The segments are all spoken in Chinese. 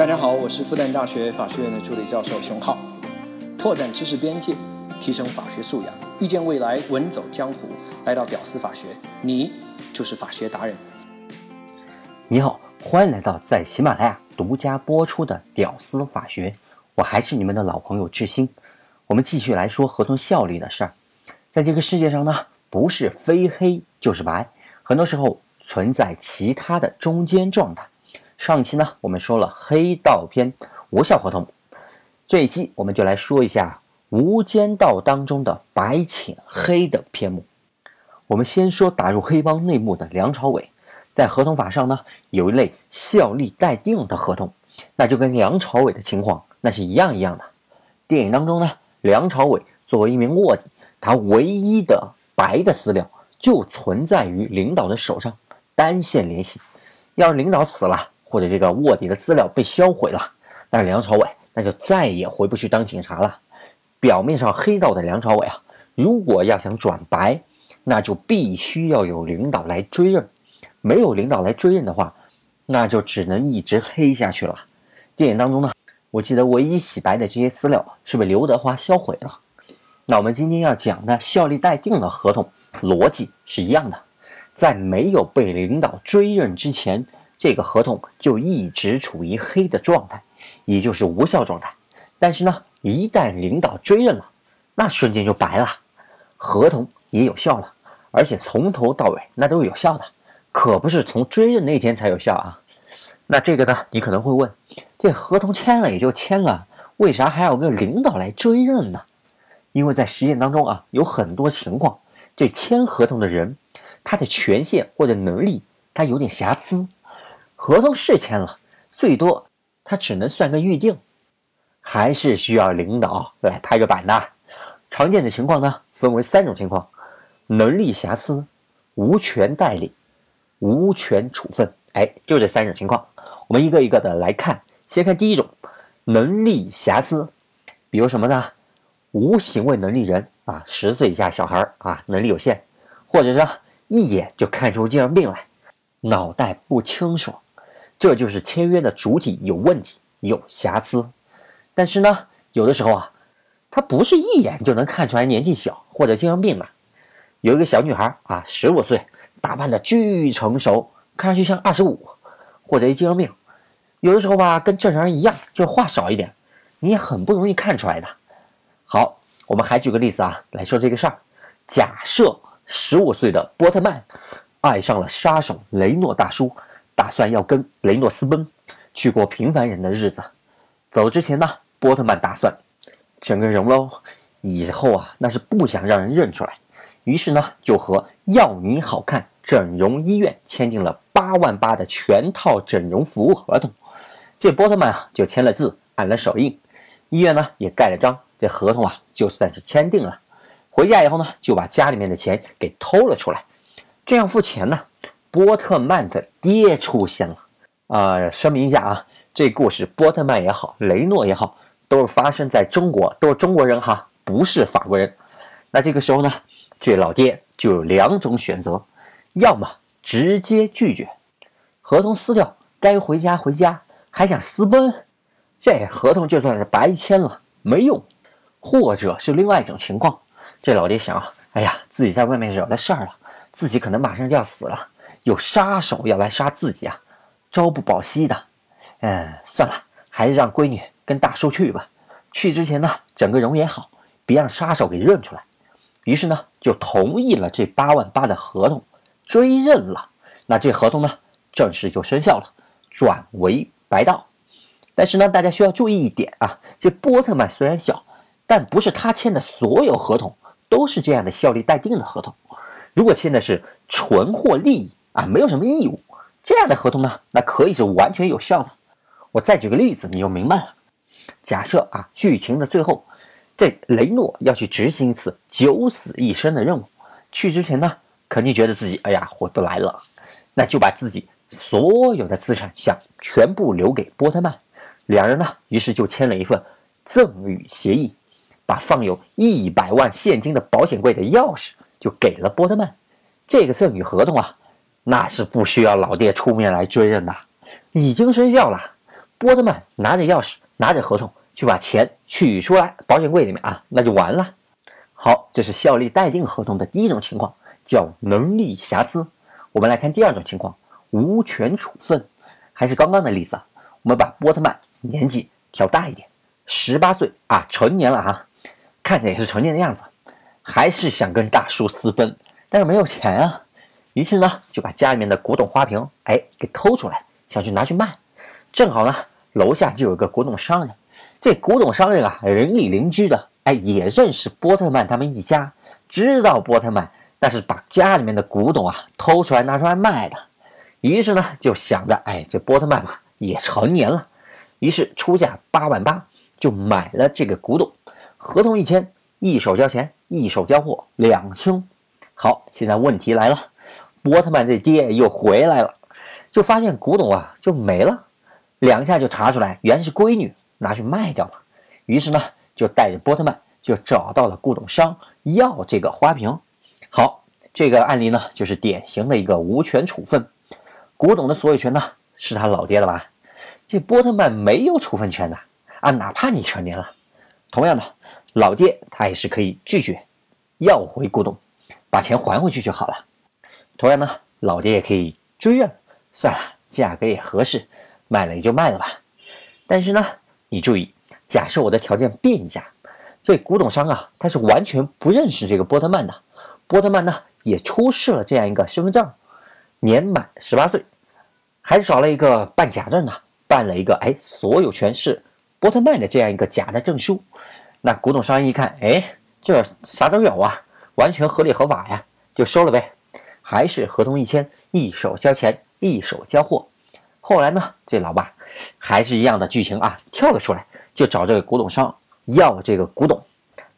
大家好，我是复旦大学法学院的助理教授熊浩，拓展知识边界，提升法学素养，遇见未来，稳走江湖。来到屌丝法学，你就是法学达人。你好，欢迎来到在喜马拉雅独家播出的《屌丝法学》，我还是你们的老朋友志新。我们继续来说合同效力的事儿。在这个世界上呢，不是非黑就是白，很多时候存在其他的中间状态。上期呢，我们说了黑道篇无效合同，这一期我们就来说一下无间道当中的白浅黑的篇目。我们先说打入黑帮内幕的梁朝伟，在合同法上呢，有一类效力待定的合同，那就跟梁朝伟的情况那是一样一样的。电影当中呢，梁朝伟作为一名卧底，他唯一的白的资料就存在于领导的手上，单线联系。要是领导死了，或者这个卧底的资料被销毁了，那梁朝伟那就再也回不去当警察了。表面上黑道的梁朝伟啊，如果要想转白，那就必须要有领导来追认。没有领导来追认的话，那就只能一直黑下去了。电影当中呢，我记得唯一洗白的这些资料是被刘德华销毁了。那我们今天要讲的效力待定的合同逻辑是一样的，在没有被领导追认之前。这个合同就一直处于黑的状态，也就是无效状态。但是呢，一旦领导追认了，那瞬间就白了，合同也有效了，而且从头到尾那都是有效的，可不是从追认那天才有效啊。那这个呢，你可能会问，这合同签了也就签了，为啥还要跟领导来追认呢？因为在实践当中啊，有很多情况，这签合同的人，他的权限或者能力，他有点瑕疵。合同是签了，最多他只能算个预定，还是需要领导来拍个板的。常见的情况呢，分为三种情况：能力瑕疵、无权代理、无权处分。哎，就这三种情况，我们一个一个的来看。先看第一种，能力瑕疵，比如什么呢？无行为能力人啊，十岁以下小孩啊，能力有限，或者是一眼就看出精神病来，脑袋不清爽。这就是签约的主体有问题、有瑕疵，但是呢，有的时候啊，他不是一眼就能看出来年纪小或者精神病的。有一个小女孩啊，十五岁，打扮的巨成熟，看上去像二十五，或者一精神病。有的时候吧，跟正常人一样，就是话少一点，你也很不容易看出来的。好，我们还举个例子啊，来说这个事儿。假设十五岁的波特曼爱上了杀手雷诺大叔。打算要跟雷诺私奔，去过平凡人的日子。走之前呢，波特曼打算整个容喽，以后啊，那是不想让人认出来。于是呢，就和要你好看整容医院签订了八万八的全套整容服务合同。这波特曼啊，就签了字，按了手印。医院呢，也盖了章。这合同啊，就算是签订了。回家以后呢，就把家里面的钱给偷了出来。这样付钱呢？波特曼的爹出现了，啊，声明一下啊，这故事波特曼也好，雷诺也好，都是发生在中国，都是中国人哈，不是法国人。那这个时候呢，这老爹就有两种选择，要么直接拒绝，合同撕掉，该回家回家，还想私奔，这合同就算是白签了，没用；或者是另外一种情况，这老爹想，哎呀，自己在外面惹了事儿了，自己可能马上就要死了。有杀手要来杀自己啊，朝不保夕的。嗯，算了，还是让闺女跟大叔去吧。去之前呢，整个容也好，别让杀手给认出来。于是呢，就同意了这八万八的合同，追认了。那这合同呢，正式就生效了，转为白道。但是呢，大家需要注意一点啊，这波特曼虽然小，但不是他签的所有合同都是这样的效力待定的合同。如果签的是纯获利益。啊，没有什么义务，这样的合同呢，那可以是完全有效的。我再举个例子，你就明白了。假设啊，剧情的最后，这雷诺要去执行一次九死一生的任务，去之前呢，肯定觉得自己哎呀，活都来了，那就把自己所有的资产想全部留给波特曼。两人呢，于是就签了一份赠与协议，把放有一百万现金的保险柜的钥匙就给了波特曼。这个赠与合同啊。那是不需要老爹出面来追认的，已经生效了。波特曼拿着钥匙，拿着合同，去把钱取出来保险柜里面啊，那就完了。好，这是效力待定合同的第一种情况，叫能力瑕疵。我们来看第二种情况，无权处分。还是刚刚的例子啊，我们把波特曼年纪调大一点，十八岁啊，成年了啊，看着也是成年的样子，还是想跟大叔私奔，但是没有钱啊，于是呢，就把家里面的古董花瓶哎给偷出来，想去拿去卖。正好呢，楼下就有个古董商人，这古董商人啊，邻里邻居的，哎，也认识波特曼他们一家，知道波特曼，但是把家里面的古董啊偷出来拿出来卖的。于是呢，就想着，哎，这波特曼嘛也成年了，于是出价八万八就买了这个古董，合同一签，一手交钱，一手交货，两清。好，现在问题来了，波特曼这爹又回来了，就发现古董啊就没了。两下就查出来，原来是闺女拿去卖掉了。于是呢，就带着波特曼就找到了古董商要这个花瓶。好，这个案例呢，就是典型的一个无权处分。古董的所有权呢，是他老爹的吧？这波特曼没有处分权的啊，哪怕你成年了。同样的，老爹他也是可以拒绝要回古董，把钱还回去就好了。同样呢，老爹也可以追认，算了，价格也合适。卖了也就卖了吧，但是呢，你注意，假设我的条件变一下，这古董商啊，他是完全不认识这个波特曼的，波特曼呢也出示了这样一个身份证，年满十八岁，还少了一个办假证呢，办了一个哎所有权是波特曼的这样一个假的证书，那古董商一看，哎，这啥都有啊，完全合理合法呀，就收了呗，还是合同一签，一手交钱，一手交货。后来呢，这老爸还是一样的剧情啊，跳了出来，就找这个古董商要这个古董。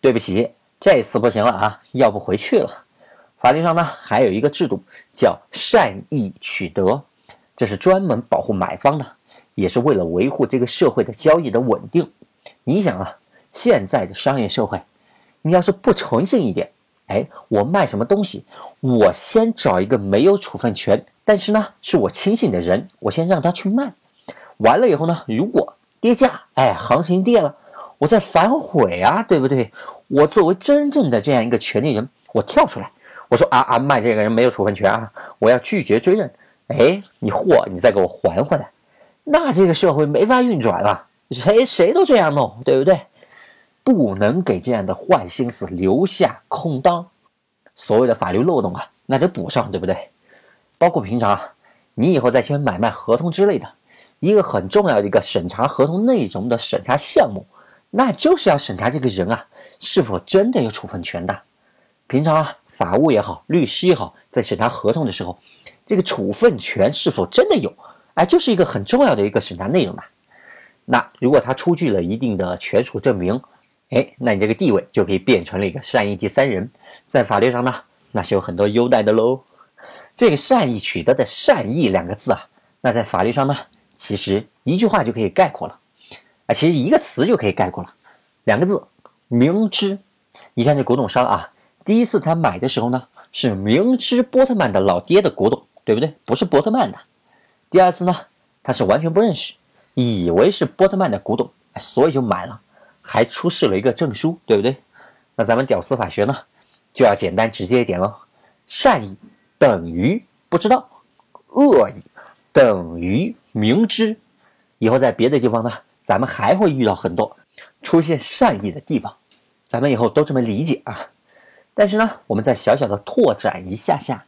对不起，这次不行了啊，要不回去了。法律上呢，还有一个制度叫善意取得，这是专门保护买方的，也是为了维护这个社会的交易的稳定。你想啊，现在的商业社会，你要是不诚信一点，哎，我卖什么东西，我先找一个没有处分权。但是呢，是我亲信的人，我先让他去卖，完了以后呢，如果跌价，哎，行情跌了，我再反悔啊，对不对？我作为真正的这样一个权利人，我跳出来，我说啊啊，卖这个人没有处分权啊，我要拒绝追认。哎，你货你再给我还回来，那这个社会没法运转了，谁谁都这样弄，对不对？不能给这样的坏心思留下空当，所谓的法律漏洞啊，那得补上，对不对？包括平常啊，你以后再签买卖合同之类的，一个很重要的一个审查合同内容的审查项目，那就是要审查这个人啊是否真的有处分权的。平常啊，法务也好，律师也好，在审查合同的时候，这个处分权是否真的有，哎，就是一个很重要的一个审查内容的。那如果他出具了一定的权属证明，哎，那你这个地位就可以变成了一个善意第三人，在法律上呢，那是有很多优待的喽。这个善意取得的善意两个字啊，那在法律上呢，其实一句话就可以概括了，啊，其实一个词就可以概括了，两个字，明知。你看这古董商啊，第一次他买的时候呢，是明知波特曼的老爹的古董，对不对？不是波特曼的。第二次呢，他是完全不认识，以为是波特曼的古董，所以就买了，还出示了一个证书，对不对？那咱们屌丝法学呢，就要简单直接一点喽，善意。等于不知道，恶意等于明知。以后在别的地方呢，咱们还会遇到很多出现善意的地方，咱们以后都这么理解啊。但是呢，我们再小小的拓展一下下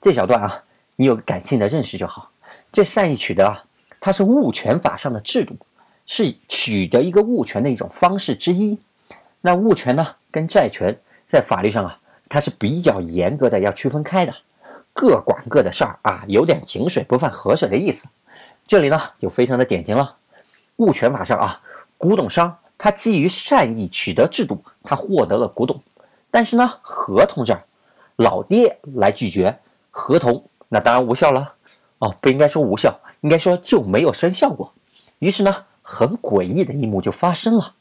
这小段啊，你有感性的认识就好。这善意取得啊，它是物权法上的制度，是取得一个物权的一种方式之一。那物权呢，跟债权在法律上啊，它是比较严格的要区分开的。各管各的事儿啊，有点井水不犯河水的意思。这里呢就非常的典型了。物权法上啊，古董商他基于善意取得制度，他获得了古董，但是呢，合同这儿，老爹来拒绝合同，那当然无效了。哦，不应该说无效，应该说就没有生效过。于是呢，很诡异的一幕就发生了。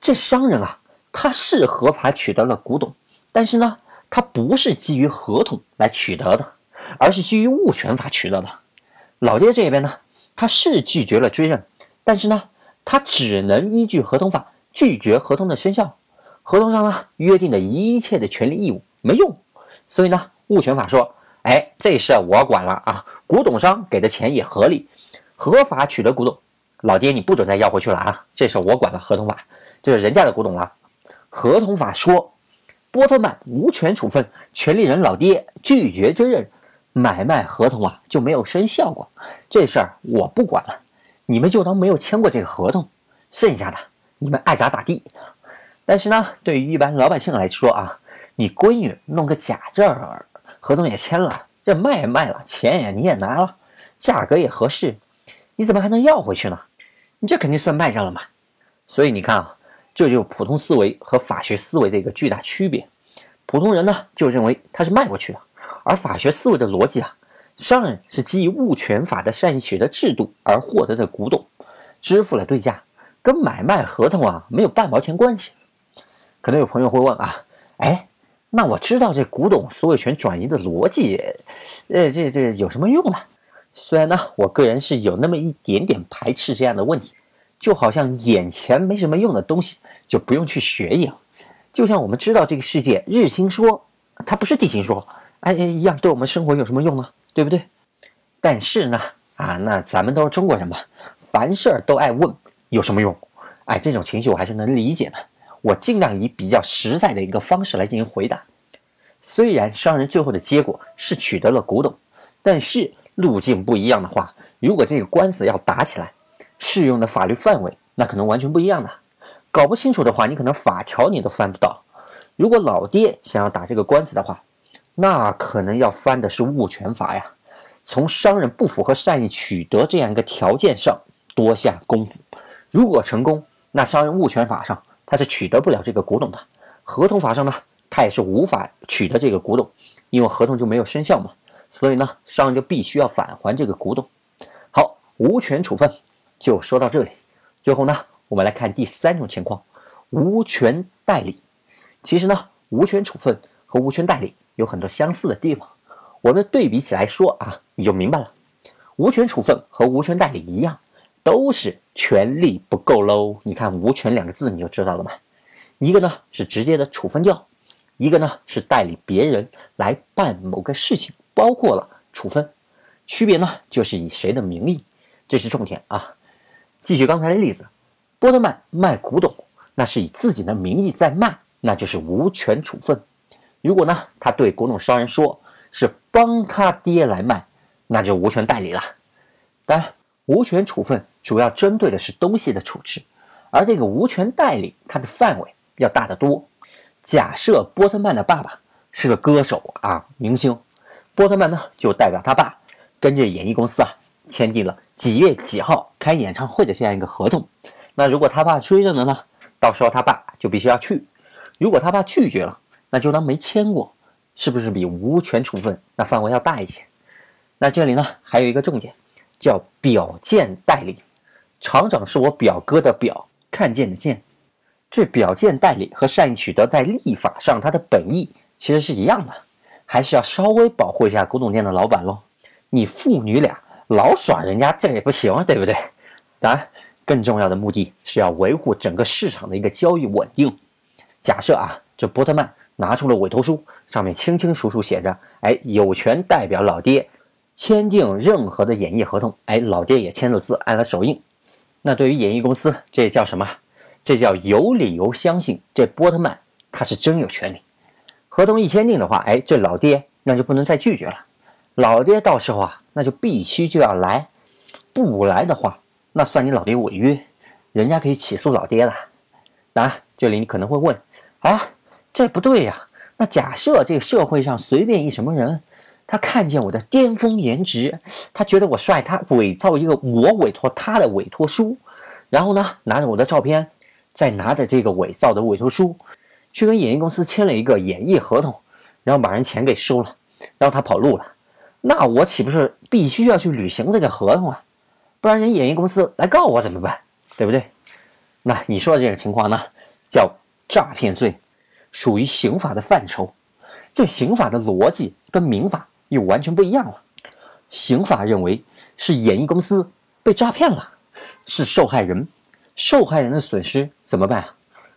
这商人啊，他是合法取得了古董，但是呢。他不是基于合同来取得的，而是基于物权法取得的。老爹这边呢，他是拒绝了追认，但是呢，他只能依据合同法拒绝合同的生效，合同上呢约定的一切的权利义务没用，所以呢，物权法说，哎，这事我管了啊，古董商给的钱也合理，合法取得古董，老爹你不准再要回去了啊，这事我管了，合同法这是人家的古董了，合同法说，波特曼无权处分权利人老爹拒绝追认，买卖合同啊就没有生效过，这事儿我不管了。你们就当没有签过这个合同，剩下的你们爱咋咋地。但是呢，对于一般老百姓来说啊，你闺女弄个假证儿，合同也签了，这卖也卖了，钱也你也拿了，价格也合适，你怎么还能要回去呢？这肯定算卖掉了嘛。所以你看啊，这就是普通思维和法学思维的一个巨大区别。普通人呢就认为他是卖过去的，而法学思维的逻辑啊。商人是基于物权法的善意取得制度而获得的古董，支付了对价，跟买卖合同啊没有半毛钱关系。可能有朋友会问啊，哎，那我知道这古董所有权转移的逻辑，呃，这这有什么用呢？虽然呢，我个人是有那么一点点排斥这样的问题，就好像眼前没什么用的东西就不用去学一样，就像我们知道这个世界日心说它不是地心说，哎一样，对我们生活有什么用呢？对不对？但是呢，啊，那咱们都是中国人嘛，凡事都爱问有什么用？哎，这种情绪我还是能理解的。我尽量以比较实在的一个方式来进行回答。虽然商人最后的结果是取得了古董，但是路径不一样的话，如果这个官司要打起来，适用的法律范围那可能完全不一样的。搞不清楚的话，你可能法条你都翻不到。如果老爹想要打这个官司的话，那可能要翻的是物权法呀，从商人不符合善意取得这样一个条件上多下功夫。如果成功，那商人物权法上他是取得不了这个古董的，合同法上呢，他也是无法取得这个古董，因为合同就没有生效嘛。所以呢，商人就必须要返还这个古董。好，无权处分就说到这里。最后呢，我们来看第三种情况，无权代理。其实呢，无权处分和无权代理。有很多相似的地方，我们对比起来说啊，你就明白了。无权处分和无权代理一样，都是权利不够喽。你看“无权”两个字，你就知道了嘛。一个呢是直接的处分掉，一个呢是代理别人来办某个事情，包括了处分。区别呢就是以谁的名义，这是重点啊。继续刚才的例子，波特曼卖古董，那是以自己的名义在卖，那就是无权处分。如果呢，他对古董商人说是帮他爹来卖，那就无权代理了。当然，无权处分主要针对的是东西的处置，而这个无权代理，它的范围要大得多。假设波特曼的爸爸是个歌手啊，明星，波特曼呢就代表他爸跟这演艺公司啊签订了几月几号开演唱会的这样一个合同。那如果他爸追认了呢，到时候他爸就必须要去。如果他爸拒绝了，那就当没签过，是不是比无权处分那范围要大一些？那这里呢还有一个重点，叫表见代理。厂长是我表哥的表，看见的见。这表见代理和善意取得在立法上它的本意其实是一样的，还是要稍微保护一下古董店的老板喽。你父女俩老耍人家这也不行，对不对？当然，更重要的目的是要维护整个市场的一个交易稳定。假设啊，这波特曼。拿出了委托书，上面清清楚楚写着：“哎，有权代表老爹签订任何的演艺合同。”哎，老爹也签了字，按了手印。那对于演艺公司，这叫什么？这叫有理由相信这波特曼他是真有权利。合同一签订的话，哎，这老爹那就不能再拒绝了。老爹到时候啊，那就必须就要来，不来的话，那算你老爹违约，人家可以起诉老爹了。当然，这里你可能会问：啊？这不对呀！那假设这个社会上随便一什么人，他看见我的巅峰颜值，他觉得我帅，他伪造一个我委托他的委托书，然后呢，拿着我的照片，再拿着这个伪造的委托书，去跟演艺公司签了一个演艺合同，然后把人钱给收了，然后他跑路了，那我岂不是必须要去履行这个合同啊？不然人演艺公司来告我怎么办？对不对？那你说的这种情况呢，叫诈骗罪。属于刑法的范畴，这刑法的逻辑跟民法又完全不一样了。刑法认为是演艺公司被诈骗了，是受害人，受害人的损失怎么办？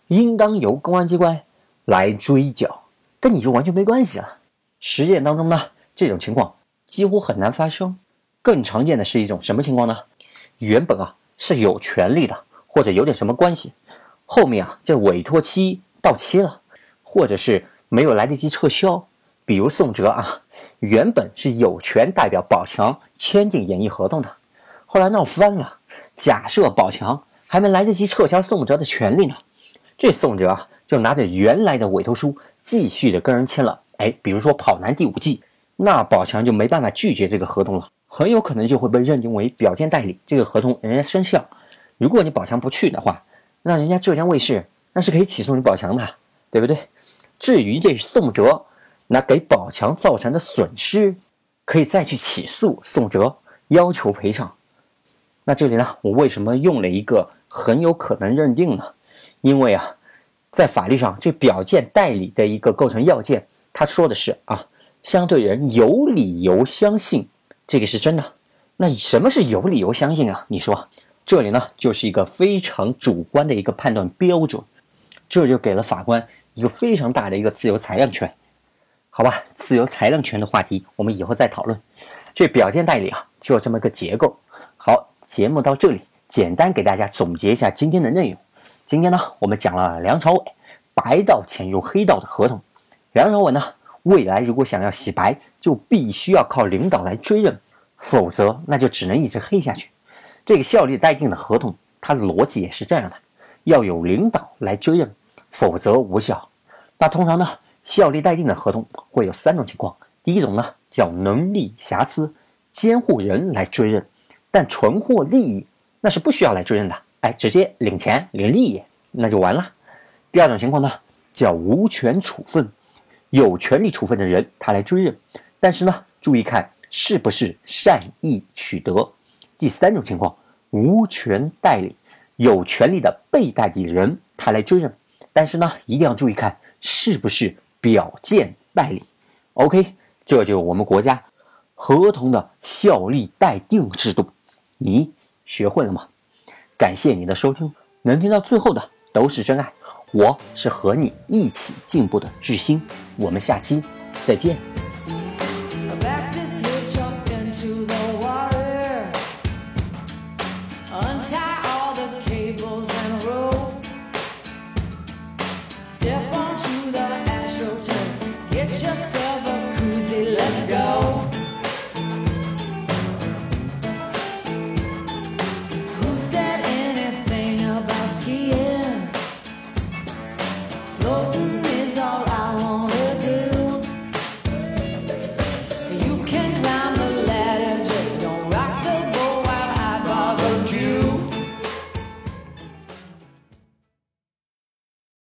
应当由公安机关来追缴，跟你就完全没关系了。实践当中呢，这种情况几乎很难发生。更常见的是一种什么情况呢？原本啊是有权利的，或者有点什么关系，后面啊这委托期到期了，或者是没有来得及撤销。比如宋哲啊，原本是有权代表宝强签订演艺合同的，后来闹翻了。假设宝强还没来得及撤销宋哲的权利呢，这宋哲啊就拿着原来的委托书继续的跟人签了。哎，比如说《跑男》第五季，那宝强就没办法拒绝这个合同了，很有可能就会被认定为表见代理，这个合同人家生效。如果你宝强不去的话，那人家浙江卫视那是可以起诉你宝强的，对不对？至于这宋哲那给宝强造成的损失，可以再去起诉宋哲，要求赔偿。那这里呢，我为什么用了一个很有可能认定呢？因为啊，在法律上，这表见代理的一个构成要件。他说的是啊，相对人有理由相信这个是真的。那什么是有理由相信啊？你说，这里呢就是一个非常主观的一个判断标准，这就给了法官一个非常大的一个自由裁量权。好吧，自由裁量权的话题我们以后再讨论。这表见代理啊，就有这么个结构。好，节目到这里，简单给大家总结一下今天的内容。今天呢，我们讲了梁朝伟白道潜入黑道的合同。梁朝伟呢？未来如果想要洗白，就必须要靠领导来追认，否则那就只能一直黑下去。这个效力待定的合同，它的逻辑也是这样的：要有领导来追认，否则无效。那通常呢，效力待定的合同会有三种情况：第一种呢叫能力瑕疵，监护人来追认，但纯获利益，那是不需要来追认的，哎，直接领钱领利益，那就完了。第二种情况呢叫无权处分。有权利处分的人，他来追认，但是呢，注意看是不是善意取得。第三种情况，无权代理，有权利的被代理人他来追认，但是呢，一定要注意看是不是表见代理。OK，这就是我们国家合同的效力待定制度，你学会了吗？感谢你的收听，能听到最后的都是真爱。我是和你一起进步的志星，我们下期再见。